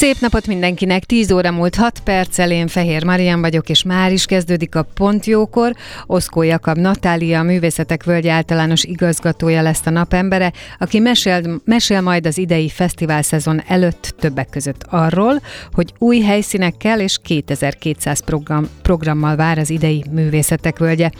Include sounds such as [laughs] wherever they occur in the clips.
Szép napot mindenkinek, 10 óra múlt 6 perccel, én Fehér Marian vagyok, és már is kezdődik a Pontjókor. Oszkó Jakab Natália, a Művészetek Völgy általános igazgatója lesz a napembere, aki mesél, mesél majd az idei fesztivál szezon előtt többek között arról, hogy új helyszínekkel és 2200 program, programmal vár az idei Művészetek Völgye.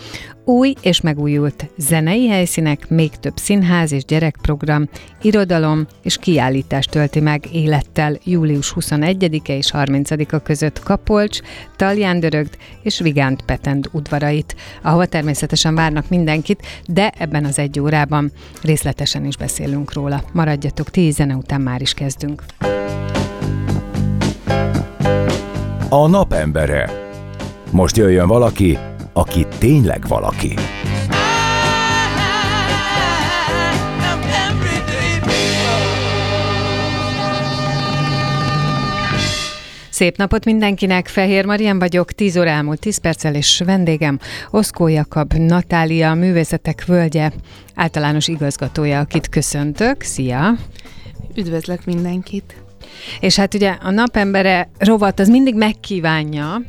Új és megújult zenei helyszínek, még több színház és gyerekprogram, irodalom és kiállítás tölti meg élettel július 21-e és 30-a között Kapolcs, Talján-Dörögd és Vigánt Petend udvarait, ahova természetesen várnak mindenkit, de ebben az egy órában részletesen is beszélünk róla. Maradjatok, tíz zene után már is kezdünk. A napembere. Most jöjjön valaki, aki tényleg valaki. Szép napot mindenkinek, Fehér Marian vagyok, 10 óra elmúlt 10 perccel, és vendégem Oszkó Jakab Natália, Művészetek Völgye általános igazgatója, akit köszöntök. Szia! Üdvözlök mindenkit! És hát ugye a napembere rovat az mindig megkívánja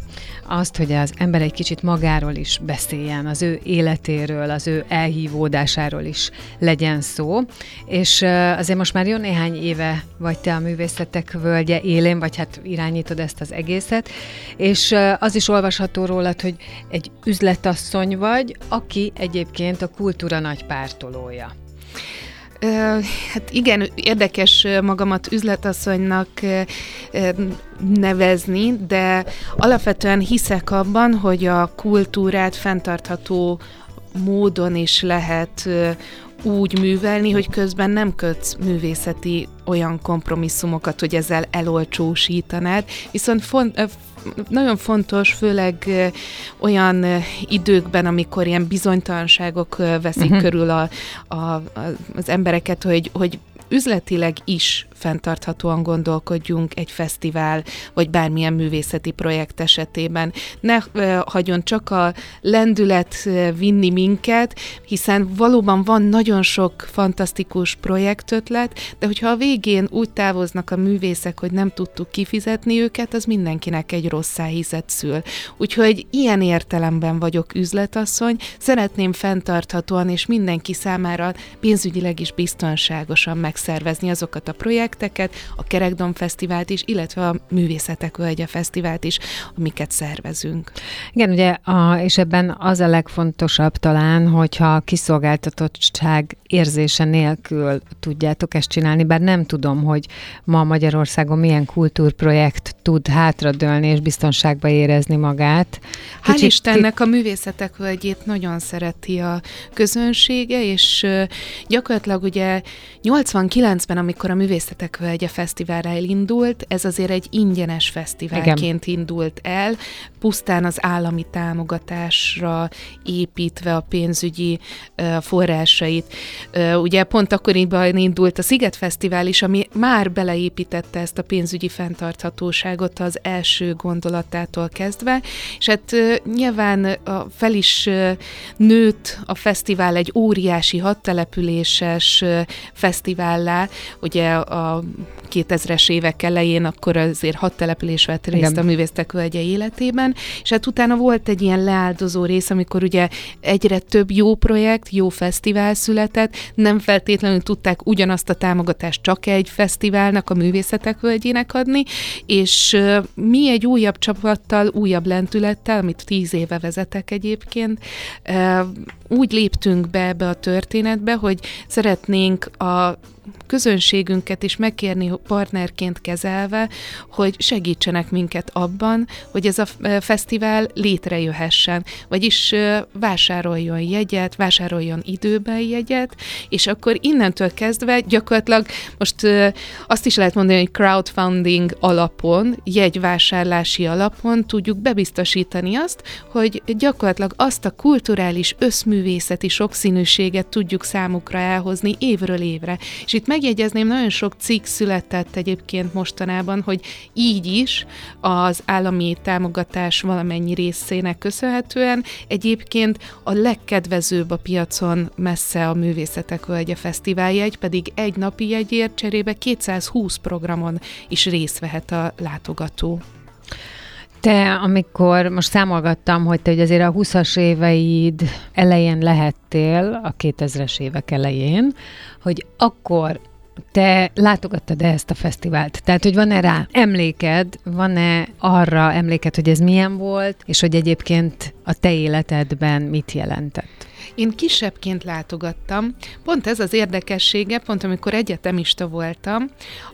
azt, hogy az ember egy kicsit magáról is beszéljen, az ő életéről, az ő elhívódásáról is legyen szó. És azért most már jó néhány éve vagy te a művészetek völgye élén, vagy hát irányítod ezt az egészet, és az is olvasható rólad, hogy egy üzletasszony vagy, aki egyébként a kultúra nagy pártolója. Hát igen, érdekes magamat üzletasszonynak nevezni, de alapvetően hiszek abban, hogy a kultúrát fenntartható módon is lehet úgy művelni, hogy közben nem kötsz művészeti olyan kompromisszumokat, hogy ezzel elolcsósítanád, viszont nagyon fontos, főleg olyan időkben, amikor ilyen bizonytalanságok veszik uh-huh. körül a, a, az embereket, hogy, hogy üzletileg is fenntarthatóan gondolkodjunk egy fesztivál, vagy bármilyen művészeti projekt esetében. Ne hagyjon csak a lendület vinni minket, hiszen valóban van nagyon sok fantasztikus projektötlet, de hogyha a végén úgy távoznak a művészek, hogy nem tudtuk kifizetni őket, az mindenkinek egy rossz száhízet szül. Úgyhogy ilyen értelemben vagyok üzletasszony, szeretném fenntarthatóan és mindenki számára pénzügyileg is biztonságosan megszervezni azokat a projekteket, projekteket, a Kerekdom Fesztivált is, illetve a Művészetek Völgye Fesztivált is, amiket szervezünk. Igen, ugye, a, és ebben az a legfontosabb talán, hogyha a kiszolgáltatottság érzése nélkül tudjátok ezt csinálni, bár nem tudom, hogy ma Magyarországon milyen kultúrprojekt tud hátradőlni és biztonságba érezni magát. Hál' Istennek a Művészetek Völgyét nagyon szereti a közönsége, és gyakorlatilag ugye 89-ben, amikor a Művészetek Völgye Fesztiválra elindult, ez azért egy ingyenes fesztiválként Igen. indult el, pusztán az állami támogatásra építve a pénzügyi forrásait. Ugye pont akkoriban indult a Sziget Fesztivál is, ami már beleépítette ezt a pénzügyi fenntarthatóságot az első gondolatától kezdve, és hát nyilván a fel is nőtt a fesztivál egy óriási hadtelepüléses fesztivállá, ugye a 2000-es évek elején, akkor azért hat település vett részt Igen. a művésztek völgye életében, és hát utána volt egy ilyen leáldozó rész, amikor ugye egyre több jó projekt, jó fesztivál született, nem feltétlenül tudták ugyanazt a támogatást csak egy fesztiválnak, a művészetek völgyének adni, és mi egy újabb csapattal, újabb lentülettel, amit tíz éve vezetek egyébként, úgy léptünk be ebbe a történetbe, hogy szeretnénk a közönségünket is megkérni partnerként kezelve, hogy segítsenek minket abban, hogy ez a fesztivál létrejöhessen, vagyis vásároljon jegyet, vásároljon időben jegyet, és akkor innentől kezdve gyakorlatilag most azt is lehet mondani, hogy crowdfunding alapon, jegyvásárlási alapon tudjuk bebiztosítani azt, hogy gyakorlatilag azt a kulturális összművészeti sokszínűséget tudjuk számukra elhozni évről évre. Itt megjegyezném, nagyon sok cikk született egyébként mostanában, hogy így is az állami támogatás valamennyi részének köszönhetően egyébként a legkedvezőbb a piacon messze a Művészetek Völgye Fesztiváljegy, pedig egy napi jegyért cserébe 220 programon is részt vehet a látogató. Te, amikor most számolgattam, hogy te hogy azért a 20-as éveid elején lehettél, a 2000-es évek elején, hogy akkor te látogattad-e ezt a fesztivált? Tehát, hogy van-e rá emléked, van-e arra emléked, hogy ez milyen volt, és hogy egyébként a te életedben mit jelentett? Én kisebbként látogattam. Pont ez az érdekessége, pont amikor egyetemista voltam,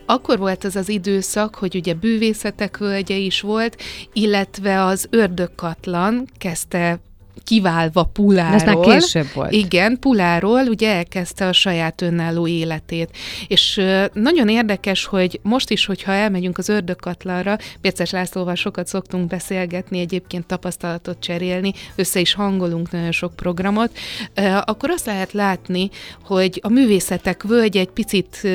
akkor volt az az időszak, hogy ugye bűvészetek völgye is volt, illetve az ördögkatlan kezdte kiválva Puláról. Ez már később volt. Igen, Puláról ugye elkezdte a saját önálló életét. És nagyon érdekes, hogy most is, hogyha elmegyünk az ördögkatlanra, Pérces Lászlóval sokat szoktunk beszélgetni, egyébként tapasztalatot cserélni, össze is hangolunk nagyon sok programot, akkor azt lehet látni, hogy a művészetek völgy egy picit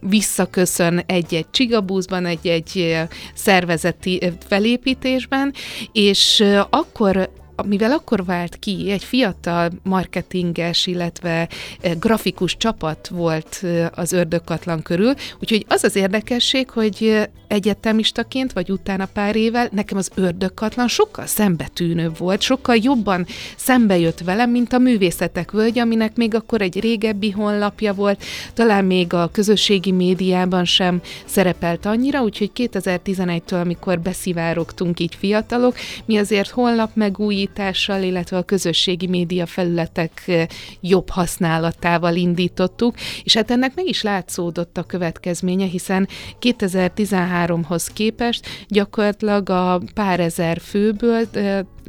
visszaköszön egy-egy csigabúzban, egy-egy szervezeti felépítésben, és akkor mivel akkor vált ki, egy fiatal marketinges, illetve e, grafikus csapat volt e, az ördögkatlan körül, úgyhogy az az érdekesség, hogy e, egyetemistaként, vagy utána pár évvel nekem az ördögkatlan sokkal szembetűnőbb volt, sokkal jobban szembe jött velem, mint a művészetek völgy, aminek még akkor egy régebbi honlapja volt, talán még a közösségi médiában sem szerepelt annyira, úgyhogy 2011-től, amikor beszivárogtunk így fiatalok, mi azért honlap megújít, alapítással, illetve a közösségi média felületek jobb használatával indítottuk, és hát ennek meg is látszódott a következménye, hiszen 2013-hoz képest gyakorlatilag a pár ezer főből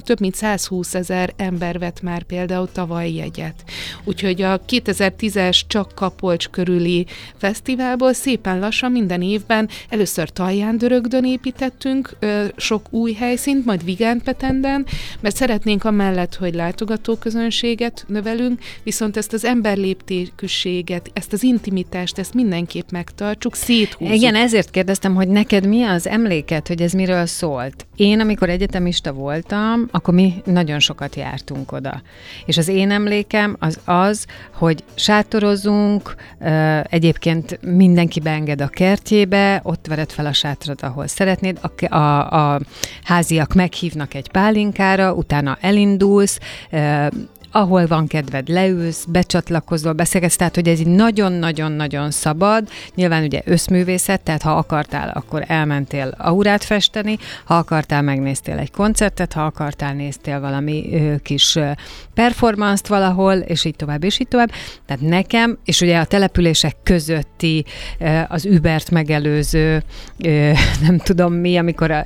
több mint 120 ezer ember vett már például tavaly jegyet. Úgyhogy a 2010-es csak Kapolcs körüli fesztiválból szépen lassan minden évben először Talján Dörögdön építettünk sok új helyszínt, majd Vigánpetenden, mert szeretnénk amellett, hogy látogatóközönséget növelünk, viszont ezt az emberléptékűséget, ezt az intimitást, ezt mindenképp megtartsuk, széthúzzuk. Igen, ezért kérdeztem, hogy neked mi az emléket, hogy ez miről szólt? Én, amikor egyetemista voltam, akkor mi nagyon sokat jártunk oda. És az én emlékem az az, hogy sátorozunk, egyébként mindenki beenged a kertjébe, ott vered fel a sátrad, ahol szeretnéd, a, a, a háziak meghívnak egy pálinkára, utána elindulsz, ahol van kedved, leülsz, becsatlakozol, beszélgetsz, tehát hogy ez így nagyon-nagyon-nagyon szabad. Nyilván ugye összművészet, tehát ha akartál, akkor elmentél aurát festeni, ha akartál, megnéztél egy koncertet, ha akartál, néztél valami ö, kis ö, performance valahol, és így tovább, és így tovább. Tehát nekem, és ugye a települések közötti az Ubert megelőző, [laughs] nem tudom mi, amikor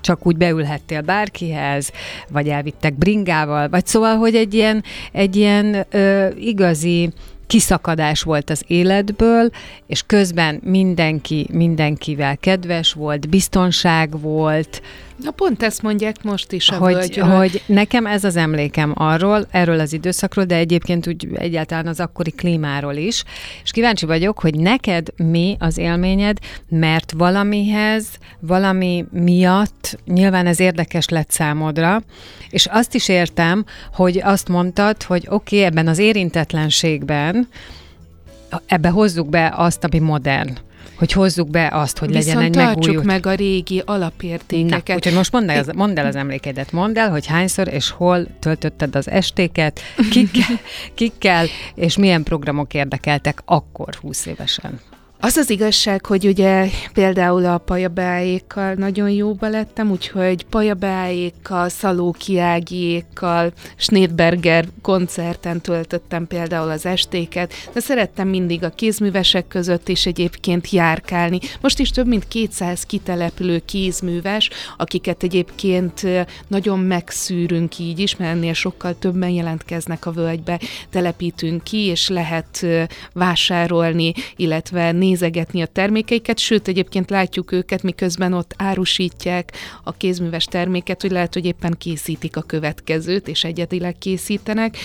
csak úgy beülhettél bárkihez, vagy elvittek bringával, vagy szóval, hogy egy ilyen ilyen, egy ilyen ö, igazi kiszakadás volt az életből, és közben mindenki mindenkivel kedves volt, biztonság volt, Na pont ezt mondják most is hogy, hogy nekem ez az emlékem arról, erről az időszakról, de egyébként úgy egyáltalán az akkori klímáról is, és kíváncsi vagyok, hogy neked mi az élményed, mert valamihez, valami miatt, nyilván ez érdekes lett számodra, és azt is értem, hogy azt mondtad, hogy oké, okay, ebben az érintetlenségben ebbe hozzuk be azt, ami modern hogy hozzuk be azt, hogy Viszont legyen egy tartsuk megújult. meg a régi alapértékeket. Na, úgyhogy most mondd el, az, mondd el az emlékedet, mondd el, hogy hányszor és hol töltötted az estéket, kikkel, kikkel és milyen programok érdekeltek akkor 20 évesen. Az az igazság, hogy ugye például a pajabeáékkal nagyon jóba lettem, úgyhogy pajabeáékkal, szalókiágiékkal, Schneidberger koncerten töltöttem például az estéket, de szerettem mindig a kézművesek között is egyébként járkálni. Most is több mint 200 kitelepülő kézműves, akiket egyébként nagyon megszűrünk így is, mert ennél sokkal többen jelentkeznek a völgybe, telepítünk ki, és lehet vásárolni, illetve nézegetni a termékeiket, sőt egyébként látjuk őket, miközben ott árusítják a kézműves terméket, hogy lehet, hogy éppen készítik a következőt, és egyedileg készítenek.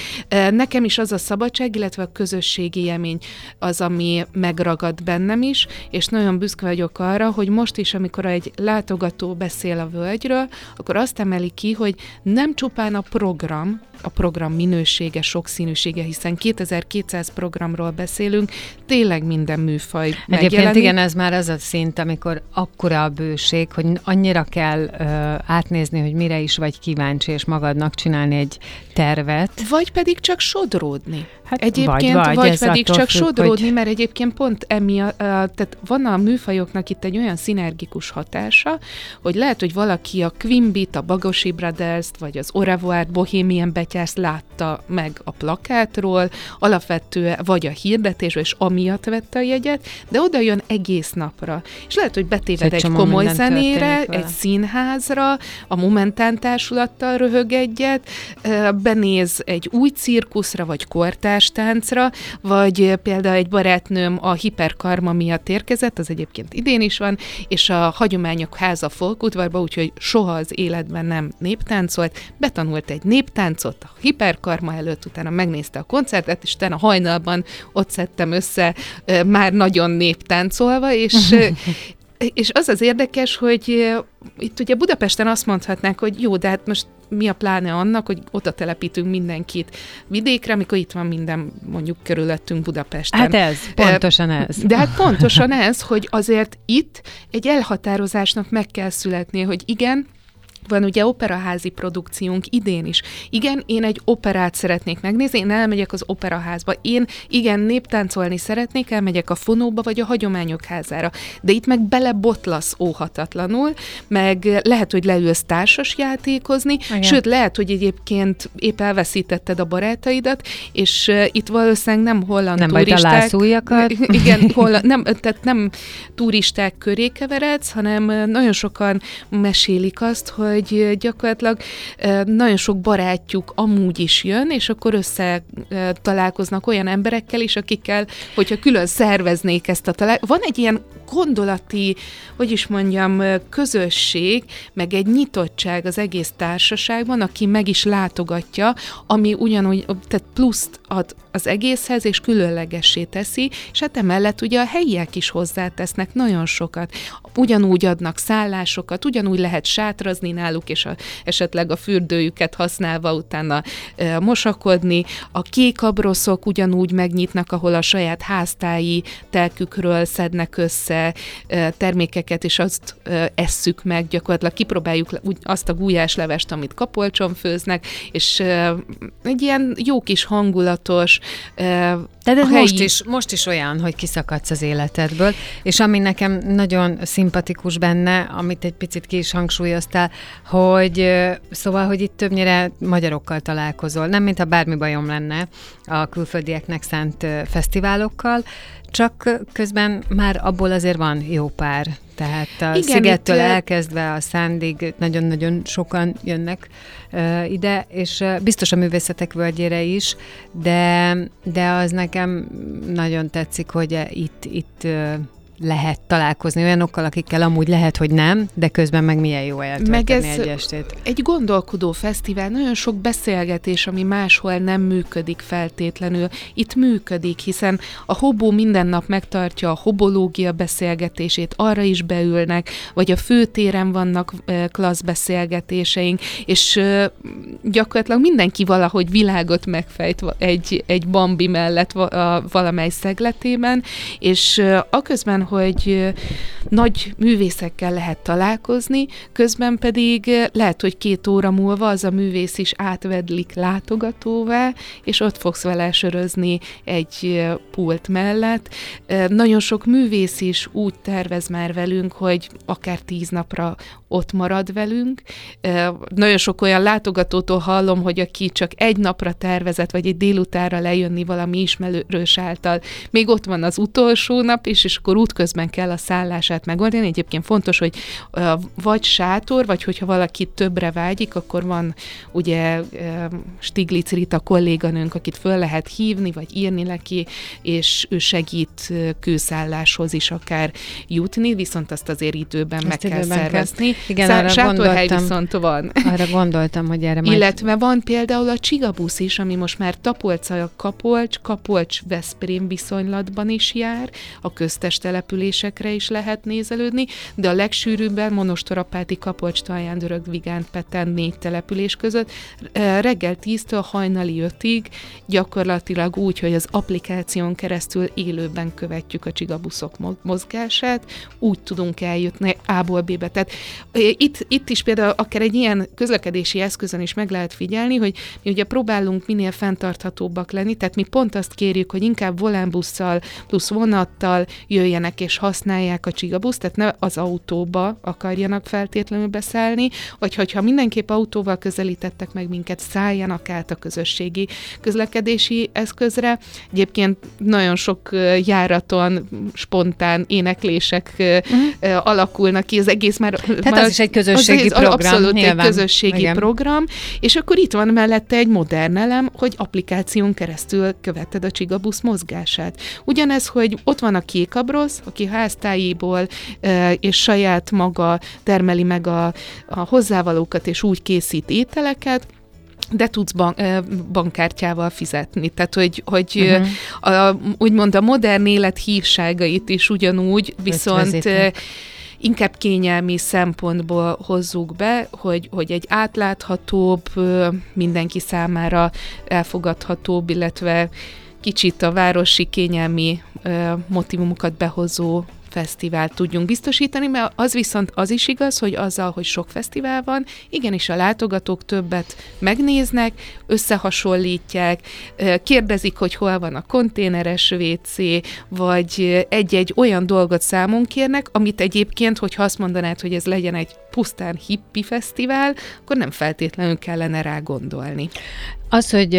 Nekem is az a szabadság, illetve a közösségi élmény az, ami megragad bennem is, és nagyon büszke vagyok arra, hogy most is, amikor egy látogató beszél a völgyről, akkor azt emeli ki, hogy nem csupán a program, a program minősége, sokszínűsége, hiszen 2200 programról beszélünk, tényleg minden műfaj Egyébként megjelenik. igen, ez már az a szint, amikor akkora a bőség, hogy annyira kell ö, átnézni, hogy mire is vagy kíváncsi, és magadnak csinálni egy tervet. Vagy pedig csak sodródni. Hát egyébként, vagy, vagy, vagy pedig csak függ, sodródni, hogy... mert egyébként pont emiatt, tehát van a műfajoknak itt egy olyan szinergikus hatása, hogy lehet, hogy valaki a Quimbit, a Bagosi Brothers-t, vagy az Orevoir Bohemian Betyász látta meg a plakátról, alapvetően vagy a hirdetésről, és amiatt vette a jegyet, de oda jön egész napra. És lehet, hogy betéved egy, egy komoly zenére, egy színházra, a Momentán társulattal röhög egyet, benéz egy új cirkuszra, vagy kortástáncra, vagy például egy barátnőm a hiperkarma miatt érkezett, az egyébként idén is van, és a Hagyományok Háza folkudvarba, úgyhogy soha az életben nem néptáncolt, betanult egy néptáncot a hiperkarma előtt, utána megnézte a koncertet, és utána hajnalban ott szedtem össze már nagyon néptáncolva, és [laughs] és az az érdekes, hogy itt ugye Budapesten azt mondhatnák, hogy jó, de hát most mi a pláne annak, hogy oda telepítünk mindenkit vidékre, amikor itt van minden mondjuk körülöttünk Budapesten. Hát ez, pontosan ez. De hát pontosan ez, hogy azért itt egy elhatározásnak meg kell születnie, hogy igen, van ugye operaházi produkciónk idén is. Igen, én egy operát szeretnék megnézni, én elmegyek az operaházba. Én igen, néptáncolni szeretnék, elmegyek a fonóba vagy a hagyományok házára. De itt meg belebotlasz óhatatlanul, meg lehet, hogy leülsz társas játékozni, igen. sőt, lehet, hogy egyébként épp elveszítetted a barátaidat, és itt valószínűleg nem holland nem turisták. Nem [laughs] Igen, [laughs] holland, nem, tehát nem turisták köré keveredsz, hanem nagyon sokan mesélik azt, hogy hogy gyakorlatilag nagyon sok barátjuk amúgy is jön, és akkor össze találkoznak olyan emberekkel is, akikkel, hogyha külön szerveznék ezt a találkozást. Van egy ilyen gondolati, hogy is mondjam, közösség, meg egy nyitottság az egész társaságban, aki meg is látogatja, ami ugyanúgy, tehát pluszt ad az egészhez, és különlegessé teszi, és hát emellett ugye a helyiek is hozzátesznek nagyon sokat. Ugyanúgy adnak szállásokat, ugyanúgy lehet sátrazni náluk, és a, esetleg a fürdőjüket használva utána e, mosakodni. A kék abroszok ugyanúgy megnyitnak, ahol a saját háztályi telkükről szednek össze e, termékeket, és azt esszük meg, gyakorlatilag. Kipróbáljuk azt a gulyáslevest, amit kapolcson főznek, és egy ilyen jó kis hangulatos, de, de helyi... most, is, most is olyan, hogy kiszakadsz az életedből, és ami nekem nagyon szimpatikus benne, amit egy picit ki is hangsúlyoztál, hogy szóval, hogy itt többnyire magyarokkal találkozol, nem mintha bármi bajom lenne a külföldieknek szánt fesztiválokkal, csak közben már abból azért van jó pár. Tehát a Igen, szigettől itt, elkezdve a szándig nagyon-nagyon sokan jönnek uh, ide, és uh, biztos a művészetek völgyére is, de, de az nekem nagyon tetszik, hogy itt, itt uh, lehet találkozni olyanokkal, akikkel amúgy lehet, hogy nem, de közben meg milyen jó eltölteni meg ez egy estét. Egy gondolkodó fesztivál, nagyon sok beszélgetés, ami máshol nem működik feltétlenül, itt működik, hiszen a hobó minden nap megtartja a hobológia beszélgetését, arra is beülnek, vagy a főtéren vannak klassz beszélgetéseink, és gyakorlatilag mindenki valahogy világot megfejt egy, egy bambi mellett valamely szegletében, és aközben, hogy nagy művészekkel lehet találkozni, közben pedig lehet, hogy két óra múlva az a művész is átvedlik látogatóvá, és ott fogsz vele sörözni egy pult mellett. Nagyon sok művész is úgy tervez már velünk, hogy akár tíz napra ott marad velünk. Nagyon sok olyan látogatótól hallom, hogy aki csak egy napra tervezett, vagy egy délutára lejönni valami ismerős által, még ott van az utolsó nap, és, és akkor útközben kell a szállását megoldani. Egyébként fontos, hogy vagy sátor, vagy hogyha valaki többre vágyik, akkor van ugye Stiglitz Rita kolléganőnk, akit föl lehet hívni, vagy írni neki, és ő segít kőszálláshoz is akár jutni, viszont azt azért időben Ezt meg időben kell szervezni. Kell. Igen, Szá- arra sátorhely viszont van. Arra gondoltam, hogy erre majd... Illetve van például a Csigabusz is, ami most már Tapolca, Kapolcs, Kapolcs-Veszprém viszonylatban is jár, a köztes településekre is lehet nézelődni, de a legsűrűbben Monostorapáti, Kapolcs, Talján, Dörög, Vigán, Peten négy település között reggel 10-től hajnali 5-ig gyakorlatilag úgy, hogy az applikáción keresztül élőben követjük a csigabuszok mozgását, úgy tudunk eljutni A-ból B-be. Tehát itt, itt is például akár egy ilyen közlekedési eszközön is meg lehet figyelni, hogy mi ugye próbálunk minél fenntarthatóbbak lenni, tehát mi pont azt kérjük, hogy inkább volánbusszal plusz vonattal jöjjenek és használják a csigabuszt, tehát ne az autóba akarjanak feltétlenül beszállni, vagy hogyha mindenképp autóval közelítettek meg minket, szálljanak át a közösségi közlekedési eszközre. Egyébként nagyon sok járaton spontán éneklések uh-huh. alakulnak ki, az egész már... Tehát már, az is egy közösségi az, program. Abszolút nyilván. egy közösségi Igen. program, és akkor itt van mellette egy modern elem, hogy applikáción keresztül követed a csigabusz mozgását. Ugyanez, hogy ott van a kékabrosz, aki háztáiból és saját maga termeli meg a, a hozzávalókat, és úgy készít ételeket, de tudsz bank, bankkártyával fizetni. Tehát, hogy, hogy uh-huh. a, úgymond a modern élet hívságait is ugyanúgy, viszont inkább kényelmi szempontból hozzuk be, hogy, hogy egy átláthatóbb, mindenki számára elfogadhatóbb, illetve kicsit a városi kényelmi motivumokat behozó fesztivált tudjunk biztosítani, mert az viszont az is igaz, hogy azzal, hogy sok fesztivál van, igenis a látogatók többet megnéznek, összehasonlítják, kérdezik, hogy hol van a konténeres WC, vagy egy-egy olyan dolgot számon kérnek, amit egyébként, hogyha azt mondanád, hogy ez legyen egy pusztán hippi fesztivál, akkor nem feltétlenül kellene rá gondolni. Az, hogy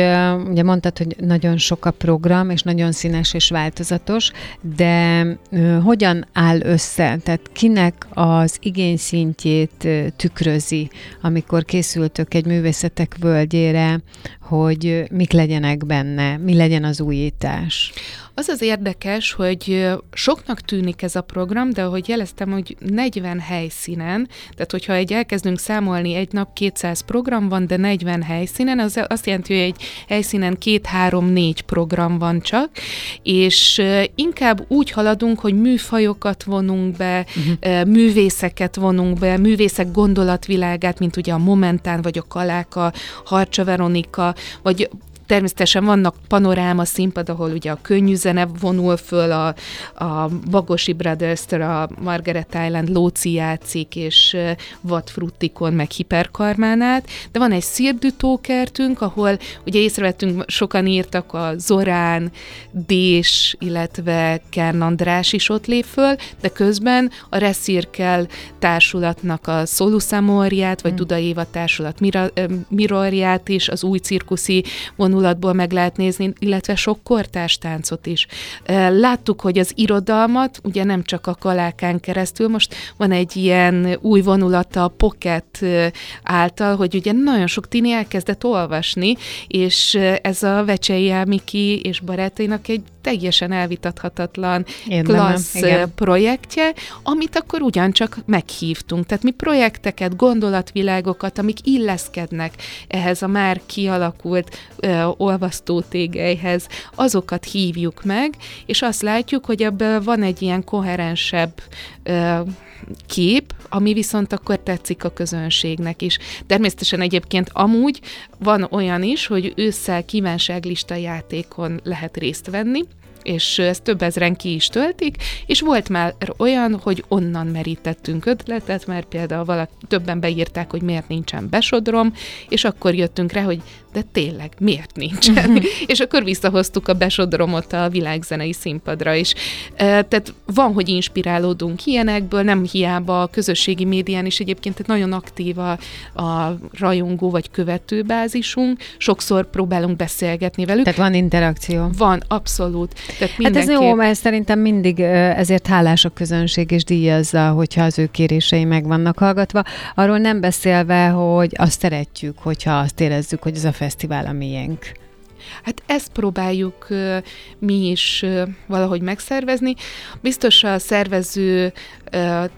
ugye mondtad, hogy nagyon sok a program, és nagyon színes és változatos, de hogyan áll össze? Tehát kinek az igényszintjét tükrözi, amikor készültök egy művészetek völgyére, hogy mik legyenek benne, mi legyen az újítás? Az az érdekes, hogy soknak tűnik ez a program, de ahogy jeleztem, hogy 40 helyszínen, tehát hogyha egy elkezdünk számolni, egy nap 200 program van, de 40 helyszínen, az azt jelenti, hogy egy helyszínen két-három-négy program van csak, és inkább úgy haladunk, hogy műfajokat vonunk be, uh-huh. művészeket vonunk be, művészek gondolatvilágát, mint ugye a Momentán, vagy a Kaláka, Harcsa Veronika, vagy Természetesen vannak panoráma színpad, ahol ugye a könnyű zene vonul föl, a, a Bagosi brothers a Margaret Island Lóci játszik, és Vat Fruttikon, meg Hiperkarmánát, de van egy szirdütókertünk, ahol ugye észrevettünk, sokan írtak a Zorán, Dés, illetve Kern András is ott lép föl, de közben a Reszirkel társulatnak a Szoluszamorját, vagy hmm. Duda Éva társulat Mirorját is, az új cirkuszi vonul vonulatból meg lehet nézni, illetve sok kortárs táncot is. Láttuk, hogy az irodalmat, ugye nem csak a kalákán keresztül, most van egy ilyen új vonulata a Pocket által, hogy ugye nagyon sok tini elkezdett olvasni, és ez a Vecsei Miki és barátainak egy teljesen elvitathatatlan Érdemem, klassz igen. projektje, amit akkor ugyancsak meghívtunk. Tehát mi projekteket, gondolatvilágokat, amik illeszkednek ehhez a már kialakult ö, olvasztó tégelyhez, azokat hívjuk meg, és azt látjuk, hogy ebből van egy ilyen koherensebb ö, kép, ami viszont akkor tetszik a közönségnek is. Természetesen egyébként amúgy van olyan is, hogy ősszel kívánságlista játékon lehet részt venni, és ezt több ezren ki is töltik, és volt már olyan, hogy onnan merítettünk ötletet, mert például valaki, többen beírták, hogy miért nincsen besodrom, és akkor jöttünk rá, hogy de tényleg, miért nincsen? Mhm. [laughs] és akkor visszahoztuk a besodromot a világzenei színpadra is. Tehát van, hogy inspirálódunk ilyenekből, nem hiába a közösségi médián is egyébként nagyon aktív a, a rajongó vagy követőbázisunk, sokszor próbálunk beszélgetni velük. Tehát van interakció. Van, abszolút. Tehát hát ez jó, mert szerintem mindig ezért hálás a közönség, és díjazza, hogyha az ő kérései meg vannak hallgatva. Arról nem beszélve, hogy azt szeretjük, hogyha azt érezzük, hogy ez a fesztivál a miénk. Hát ezt próbáljuk mi is valahogy megszervezni. Biztos a szervező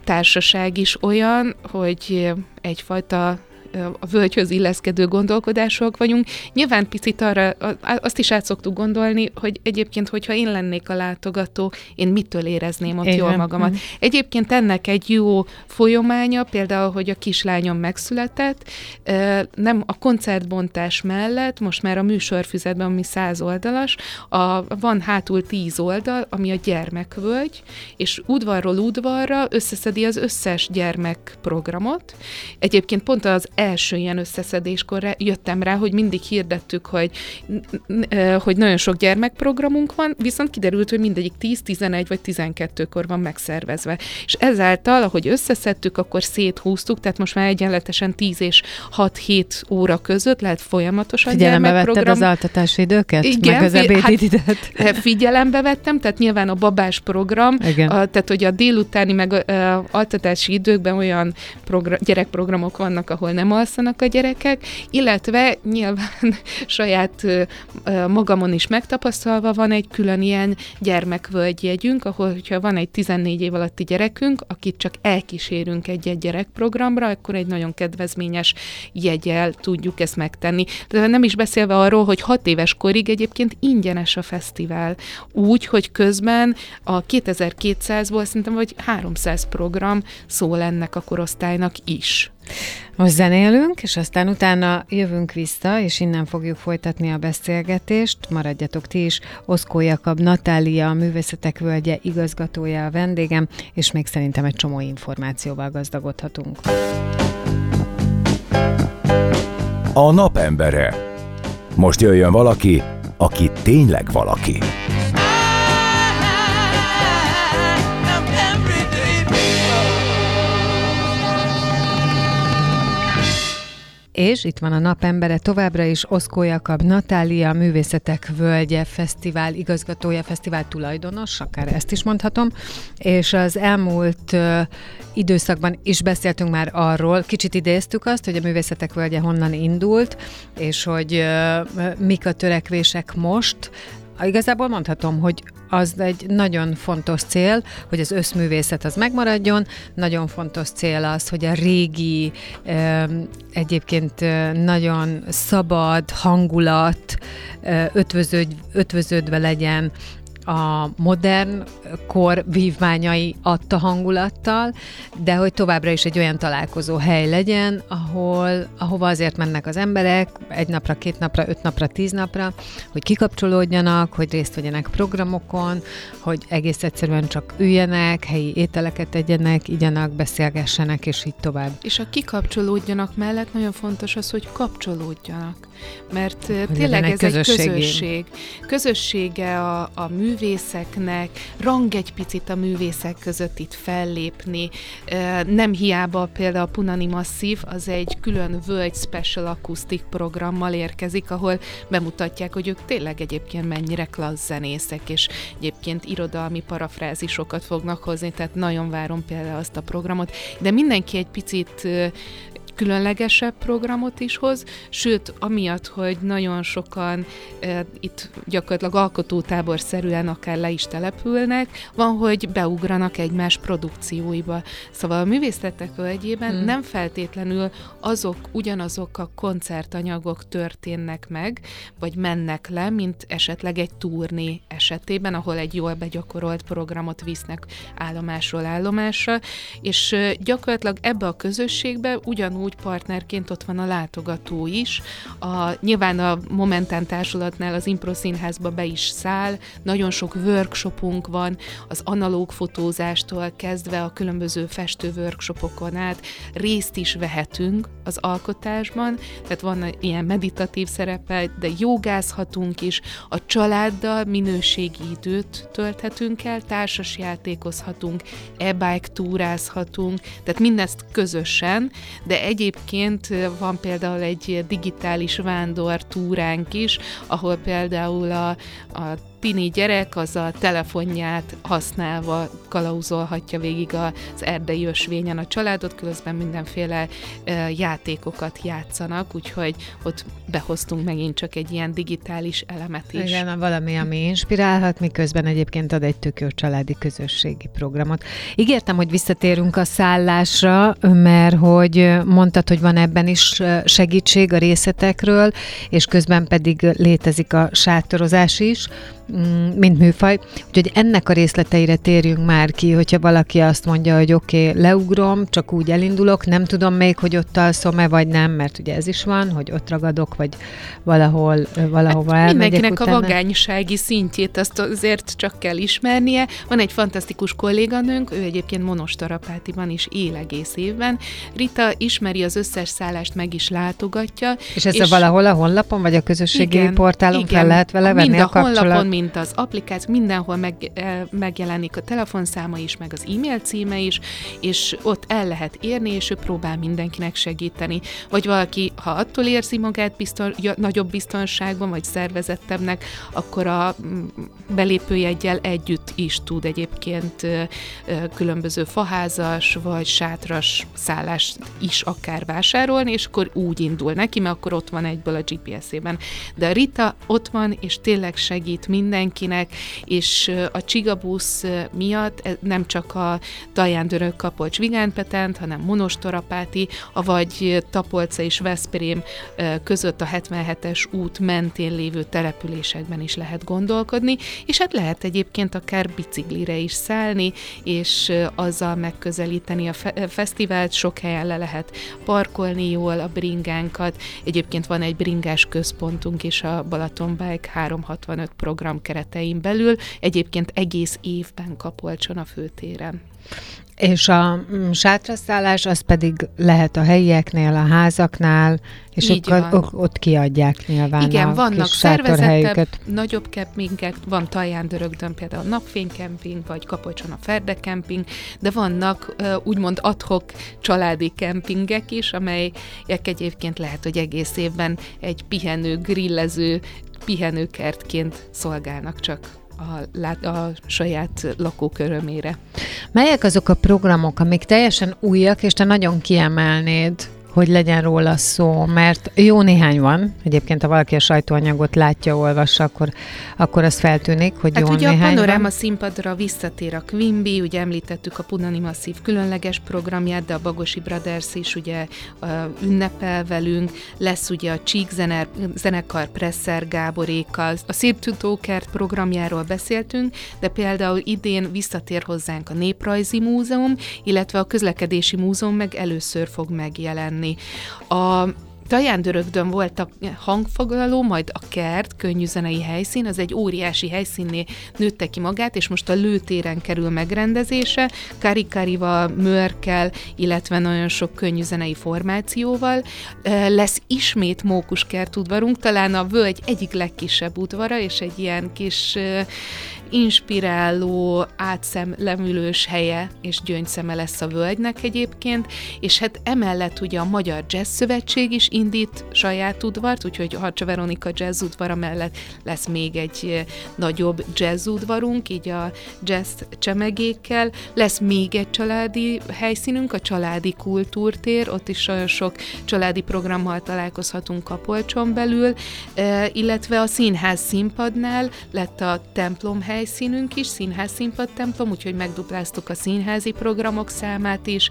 társaság is olyan, hogy egyfajta a völgyhöz illeszkedő gondolkodások vagyunk. Nyilván picit arra, azt is át szoktuk gondolni, hogy egyébként, hogyha én lennék a látogató, én mitől érezném ott Igen. jól magamat. Mhm. Egyébként ennek egy jó folyamánya, például, hogy a kislányom megszületett, nem a koncertbontás mellett, most már a műsorfüzetben, ami száz oldalas, a, van hátul tíz oldal, ami a gyermekvölgy, és udvarról udvarra összeszedi az összes gyermekprogramot. Egyébként pont az első ilyen összeszedéskor jöttem rá, hogy mindig hirdettük, hogy, hogy nagyon sok gyermekprogramunk van, viszont kiderült, hogy mindegyik 10, 11 vagy 12-kor van megszervezve. És ezáltal, ahogy összeszedtük, akkor széthúztuk, tehát most már egyenletesen 10 és 6-7 óra között lehet folyamatosan Figyelembe vetted az altatási időket? Igen, meg az ebédidőt? Hát, [laughs] figyelembe vettem, tehát nyilván a babás program, Igen. A, tehát hogy a délutáni meg a, a, altatási időkben olyan program, gyerekprogramok vannak, ahol nem nem alszanak a gyerekek, illetve nyilván [laughs] saját magamon is megtapasztalva van egy külön ilyen gyermekvölgyjegyünk, ahol, hogyha van egy 14 év alatti gyerekünk, akit csak elkísérünk egy-egy gyerekprogramra, akkor egy nagyon kedvezményes jegyel tudjuk ezt megtenni. De nem is beszélve arról, hogy hat éves korig egyébként ingyenes a fesztivál. Úgy, hogy közben a 2200-ból szerintem vagy 300 program szól ennek a korosztálynak is. Most zenélünk, és aztán utána jövünk vissza, és innen fogjuk folytatni a beszélgetést. Maradjatok ti is. Oszkó Jakab Natália, a Művészetek Völgye igazgatója a vendégem, és még szerintem egy csomó információval gazdagodhatunk. A napembere. Most jöjjön valaki, aki tényleg valaki. És itt van a napembere továbbra is Oszkó Jakab Natália, Művészetek Völgye Fesztivál igazgatója, fesztivál tulajdonos, akár ezt is mondhatom, és az elmúlt időszakban is beszéltünk már arról, kicsit idéztük azt, hogy a Művészetek Völgye honnan indult, és hogy uh, mik a törekvések most, Igazából mondhatom, hogy az egy nagyon fontos cél, hogy az összművészet az megmaradjon, nagyon fontos cél az, hogy a régi, egyébként nagyon szabad hangulat ötvöződ, ötvöződve legyen a modern kor vívmányai adta hangulattal, de hogy továbbra is egy olyan találkozó hely legyen, ahol, ahova azért mennek az emberek egy napra, két napra, öt napra, tíz napra, hogy kikapcsolódjanak, hogy részt vegyenek programokon, hogy egész egyszerűen csak üljenek, helyi ételeket tegyenek, igyanak, beszélgessenek, és így tovább. És a kikapcsolódjanak mellett nagyon fontos az, hogy kapcsolódjanak. Mert hogy tényleg ez egy közösség. Közössége a, a művészeknek, rang egy picit a művészek között itt fellépni. Nem hiába például a Punani Masszív, az egy külön World Special Acoustic programmal érkezik, ahol bemutatják, hogy ők tényleg egyébként mennyire klassz zenészek, és egyébként irodalmi parafrázisokat fognak hozni, tehát nagyon várom például azt a programot. De mindenki egy picit különlegesebb programot is hoz, sőt, amiatt, hogy nagyon sokan e, itt gyakorlatilag alkotótábor szerűen akár le is települnek, van, hogy beugranak egymás produkcióiba. Szóval a művészetek völgyében hmm. nem feltétlenül azok, ugyanazok a koncertanyagok történnek meg, vagy mennek le, mint esetleg egy turné esetében, ahol egy jól begyakorolt programot visznek állomásról állomásra, és gyakorlatilag ebbe a közösségbe ugyanúgy ugyanúgy partnerként ott van a látogató is. A, nyilván a Momentán Társulatnál az Impro Színházba be is száll, nagyon sok workshopunk van, az analóg fotózástól kezdve a különböző festő workshopokon át. Részt is vehetünk az alkotásban, tehát van ilyen meditatív szerepe, de jogázhatunk is, a családdal minőségi időt tölthetünk el, társas játékozhatunk, e-bike túrázhatunk, tehát mindezt közösen, de egyébként van például egy digitális vándor túránk is, ahol például a, a tini gyerek az a telefonját használva kalauzolhatja végig az erdei ösvényen a családot, közben mindenféle játékokat játszanak, úgyhogy ott behoztunk megint csak egy ilyen digitális elemet is. Igen, valami, ami inspirálhat, miközben egyébként ad egy tök családi közösségi programot. Ígértem, hogy visszatérünk a szállásra, mert hogy mondtad, hogy van ebben is segítség a részletekről, és közben pedig létezik a sátorozás is. Mm, mint műfaj. Úgyhogy ennek a részleteire térjünk már ki, hogyha valaki azt mondja, hogy oké, okay, leugrom, csak úgy elindulok, nem tudom még, hogy ott alszom-e, vagy nem, mert ugye ez is van, hogy ott ragadok, vagy valahol, valahova hát Mindenkinek utána. a vagánysági szintjét azt azért csak kell ismernie. Van egy fantasztikus kolléganőnk, ő egyébként monostarapátiban is él egész évben. Rita ismeri az összes szállást, meg is látogatja. És ez és a valahol a honlapon, vagy a közösségi igen, portálon igen, fel lehet vele venni mind a, a kapcsolat? Honlapon, mint az applikáció, mindenhol meg, e, megjelenik a telefonszáma is, meg az e-mail címe is, és ott el lehet érni, és ő próbál mindenkinek segíteni. Vagy valaki, ha attól érzi magát bizton, nagyobb biztonságban, vagy szervezettebbnek, akkor a belépőjegyel együtt is tud egyébként különböző faházas, vagy sátras szállást is akár vásárolni, és akkor úgy indul neki, mert akkor ott van egyből a GPS-ében. De a Rita ott van, és tényleg segít mindenkinek, és a Csigabusz miatt nem csak a Tajándörök Kapolcs Vigánpetent, hanem Monostorapáti, vagy Tapolca és Veszprém között a 77-es út mentén lévő településekben is lehet gondolkodni, és hát lehet egyébként akár biciklire is szállni, és azzal megközelíteni a fe- fesztivált, sok helyen le lehet parkolni jól a bringánkat. Egyébként van egy bringás központunk is a Balaton Bike 365 program keretein belül, egyébként egész évben Kapolcson a főtéren. És a mm, sátraszállás az pedig lehet a helyieknél, a házaknál, és Így ott, van. ott kiadják nyilván Igen, a vannak szervezettebb, nagyobb kempingek, van Taján Dörögdön például napfénykemping, vagy Kapocson a Ferde kemping, de vannak úgymond adhok családi kempingek is, amelyek egyébként lehet, hogy egész évben egy pihenő, grillező pihenőkertként szolgálnak csak a, a saját lakókörömére. Melyek azok a programok, amik teljesen újak, és te nagyon kiemelnéd hogy legyen róla szó, mert jó néhány van. Egyébként, ha valaki a sajtóanyagot látja, olvassa, akkor, akkor az feltűnik, hogy hát jó ugye néhány a Panoráma van. színpadra visszatér a Quimby, ugye említettük a Punani Masszív különleges programját, de a Bagosi Brothers is ugye uh, ünnepel velünk, lesz ugye a Csík zener, zenekar Presser Gáborékkal, a Szirtutókert programjáról beszéltünk, de például idén visszatér hozzánk a Néprajzi Múzeum, illetve a Közlekedési Múzeum meg először fog megjelenni tenni. A Tajándörögdön volt a hangfoglaló, majd a kert, könnyű zenei helyszín, az egy óriási helyszínné nőtte ki magát, és most a lőtéren kerül megrendezése, Karikarival, Mörkel, illetve nagyon sok könnyű zenei formációval. Lesz ismét Mókuskert udvarunk, talán a völgy egyik legkisebb udvara, és egy ilyen kis inspiráló, átszemlemülős helye és gyöngyszeme lesz a völgynek egyébként, és hát emellett ugye a Magyar Jazz Szövetség is indít saját udvart, úgyhogy Harcsa Veronika jazz udvara mellett lesz még egy eh, nagyobb jazz udvarunk, így a jazz csemegékkel. Lesz még egy családi helyszínünk, a Családi Kultúrtér, ott is olyan sok családi programmal találkozhatunk Kapolcson belül, eh, illetve a színház színpadnál lett a templom hely helyszínünk is, színház színpadtemplom, úgyhogy megdupláztuk a színházi programok számát is.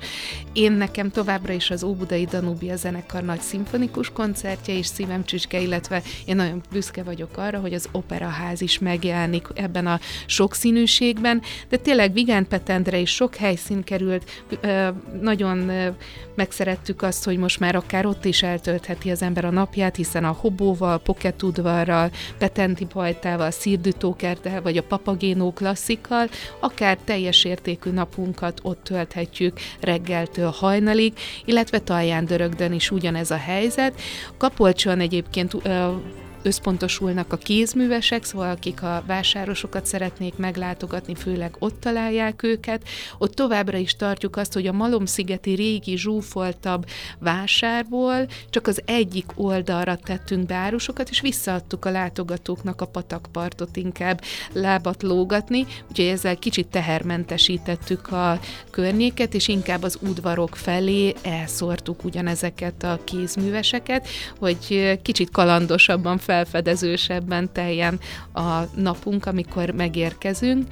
Én nekem továbbra is az Óbudai Danubia zenekar nagy szimfonikus koncertje is szívem csücske, illetve én nagyon büszke vagyok arra, hogy az operaház is megjelenik ebben a sokszínűségben, de tényleg Vigán Petendre is sok helyszín került, nagyon megszerettük azt, hogy most már akár ott is eltöltheti az ember a napját, hiszen a Hobóval, Poketudvarral, Petenti Pajtával, Szirdütókertel, vagy a Papagénó klasszikkal, akár teljes értékű napunkat ott tölthetjük reggeltől hajnalig, illetve Talján Dörögdön is ugyanez a helyzet. Kapolcson egyébként összpontosulnak a kézművesek, szóval akik a vásárosokat szeretnék meglátogatni, főleg ott találják őket. Ott továbbra is tartjuk azt, hogy a Malomszigeti régi zsúfoltabb vásárból csak az egyik oldalra tettünk beárusokat, és visszaadtuk a látogatóknak a patakpartot inkább lábat lógatni, úgyhogy ezzel kicsit tehermentesítettük a környéket, és inkább az udvarok felé elszórtuk ugyanezeket a kézműveseket, hogy kicsit kalandosabban felfedezősebben teljen a napunk, amikor megérkezünk.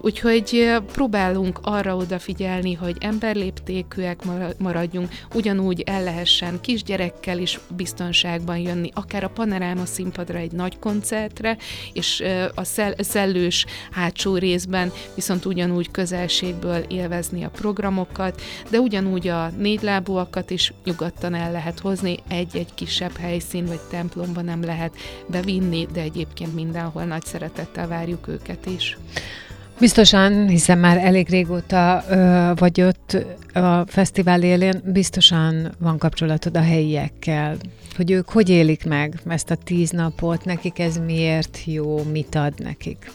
Úgyhogy próbálunk arra odafigyelni, hogy emberléptékűek maradjunk, ugyanúgy el lehessen kisgyerekkel is biztonságban jönni, akár a Panoráma színpadra egy nagy koncertre, és a szellős hátsó részben viszont ugyanúgy közelségből élvezni a programokat, de ugyanúgy a négylábúakat is nyugodtan el lehet hozni, egy-egy kisebb helyszín vagy templomban nem lehet lehet bevinni, de egyébként mindenhol nagy szeretettel várjuk őket is. Biztosan, hiszen már elég régóta ö, vagy ott a fesztivál élén, biztosan van kapcsolatod a helyiekkel, hogy ők hogy élik meg ezt a tíz napot, nekik ez miért jó, mit ad nekik?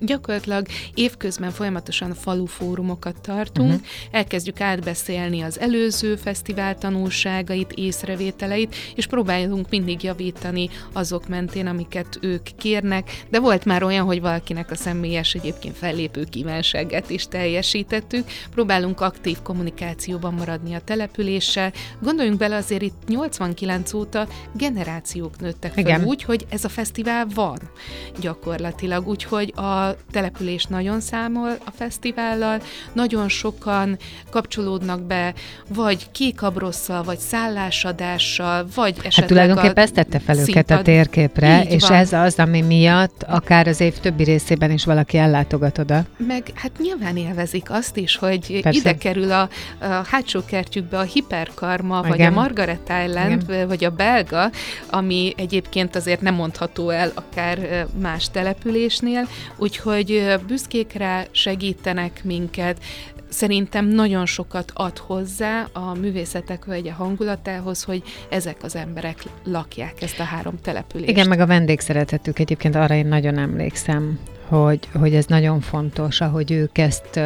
Gyakorlatilag évközben folyamatosan falu fórumokat tartunk, uh-huh. elkezdjük átbeszélni az előző fesztivál tanulságait, észrevételeit, és próbálunk mindig javítani azok mentén, amiket ők kérnek, de volt már olyan, hogy valakinek a személyes egyébként fellépő kívánságát is teljesítettük. Próbálunk aktív kommunikációban maradni a településsel. Gondoljunk bele, azért itt 89 óta generációk nőttek fel Igen. úgy, hogy ez a fesztivál van gyakorlatilag, úgyhogy a település nagyon számol a fesztivállal, nagyon sokan kapcsolódnak be, vagy kékabrosszal, vagy szállásadással, vagy esetleg Hát tulajdonképpen ezt tette fel színpad. őket a térképre, Így és van. ez az, ami miatt akár az év többi részében is valaki ellátogat oda. Meg hát nyilván élvezik azt is, hogy Persze. ide kerül a, a hátsó kertjükbe a hiperkarma, Igen. vagy a Margaret Island, Igen. vagy a belga, ami egyébként azért nem mondható el akár más településnél, úgy úgyhogy büszkék rá, segítenek minket, szerintem nagyon sokat ad hozzá a művészetek völgye hangulatához, hogy ezek az emberek lakják ezt a három települést. Igen, meg a vendégszeretetük. Egyébként arra én nagyon emlékszem, hogy, hogy ez nagyon fontos, ahogy ők ezt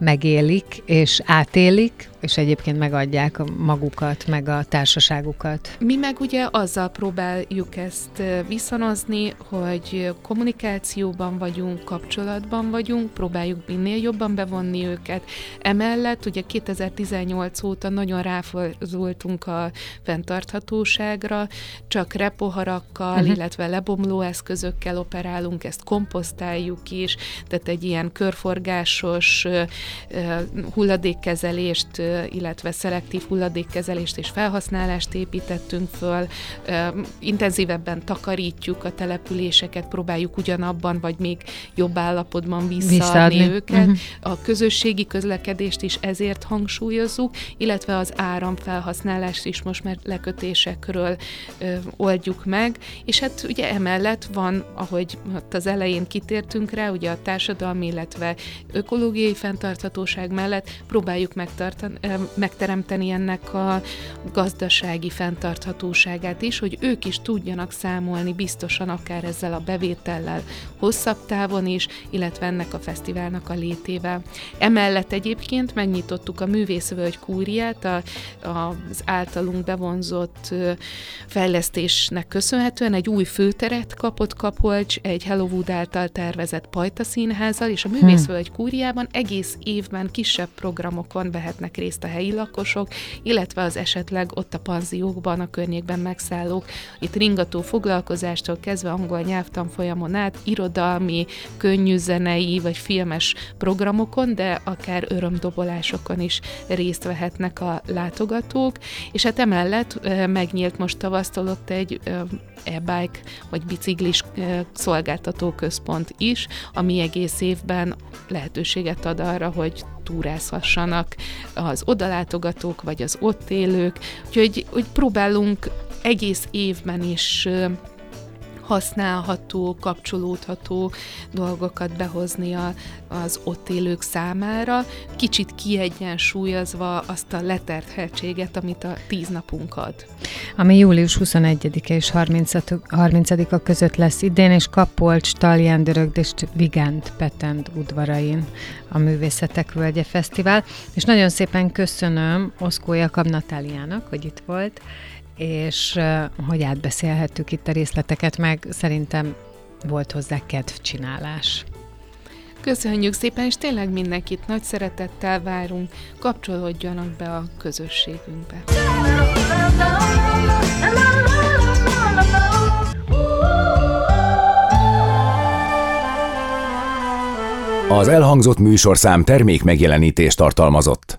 megélik és átélik, és egyébként megadják magukat, meg a társaságukat. Mi meg ugye azzal próbáljuk ezt viszonozni, hogy kommunikációban vagyunk, kapcsolatban vagyunk, próbáljuk minél jobban bevonni őket. Emellett ugye 2018 óta nagyon ráfordultunk a fenntarthatóságra, csak repoharakkal, uh-huh. illetve lebomló eszközökkel operálunk, ezt komposztáljuk is, tehát egy ilyen körforgásos hulladékkezelést illetve szelektív hulladékkezelést és felhasználást építettünk föl, intenzívebben takarítjuk a településeket, próbáljuk ugyanabban vagy még jobb állapotban visszaadni, visszaadni. őket. Uh-huh. A közösségi közlekedést is ezért hangsúlyozzuk, illetve az áramfelhasználást is most már lekötésekről ö, oldjuk meg, és hát ugye emellett van, ahogy ott az elején kitértünk rá, ugye a társadalmi, illetve ökológiai fenntarthatóság mellett próbáljuk megtartani, megteremteni ennek a gazdasági fenntarthatóságát is, hogy ők is tudjanak számolni biztosan akár ezzel a bevétellel hosszabb távon is, illetve ennek a fesztiválnak a létével. Emellett egyébként megnyitottuk a Művészvölgy kúriát, a, a, az általunk bevonzott fejlesztésnek köszönhetően egy új főteret kapott Kapolcs, egy Hellowood által tervezett Pajta színházzal, és a Művészvölgy kúriában egész évben kisebb programokon vehetnek részt részt a helyi lakosok, illetve az esetleg ott a panziókban, a környékben megszállók. Itt ringató foglalkozástól kezdve angol nyelvtanfolyamon át, irodalmi, könnyűzenei vagy filmes programokon, de akár örömdobolásokon is részt vehetnek a látogatók, és hát emellett megnyílt most tavasztól ott egy e-bike vagy biciklis szolgáltató központ is, ami egész évben lehetőséget ad arra, hogy túrázhassanak az odalátogatók, vagy az ott élők. Úgyhogy hogy próbálunk egész évben is használható, kapcsolódható dolgokat behozni a, az ott élők számára, kicsit kiegyensúlyozva azt a letertheltséget, amit a tíz napunk ad. Ami július 21-e és 30-a között lesz idén, és Kapolcs, Talján, és Vigant Petend udvarain a Művészetek Völgye Fesztivál. És nagyon szépen köszönöm Oszkó Jakab Natáliának, hogy itt volt, és hogy átbeszélhettük itt a részleteket, meg szerintem volt hozzá kedvcsinálás. Köszönjük szépen, és tényleg mindenkit nagy szeretettel várunk, kapcsolódjanak be a közösségünkbe. Az elhangzott műsorszám termék megjelenítést tartalmazott.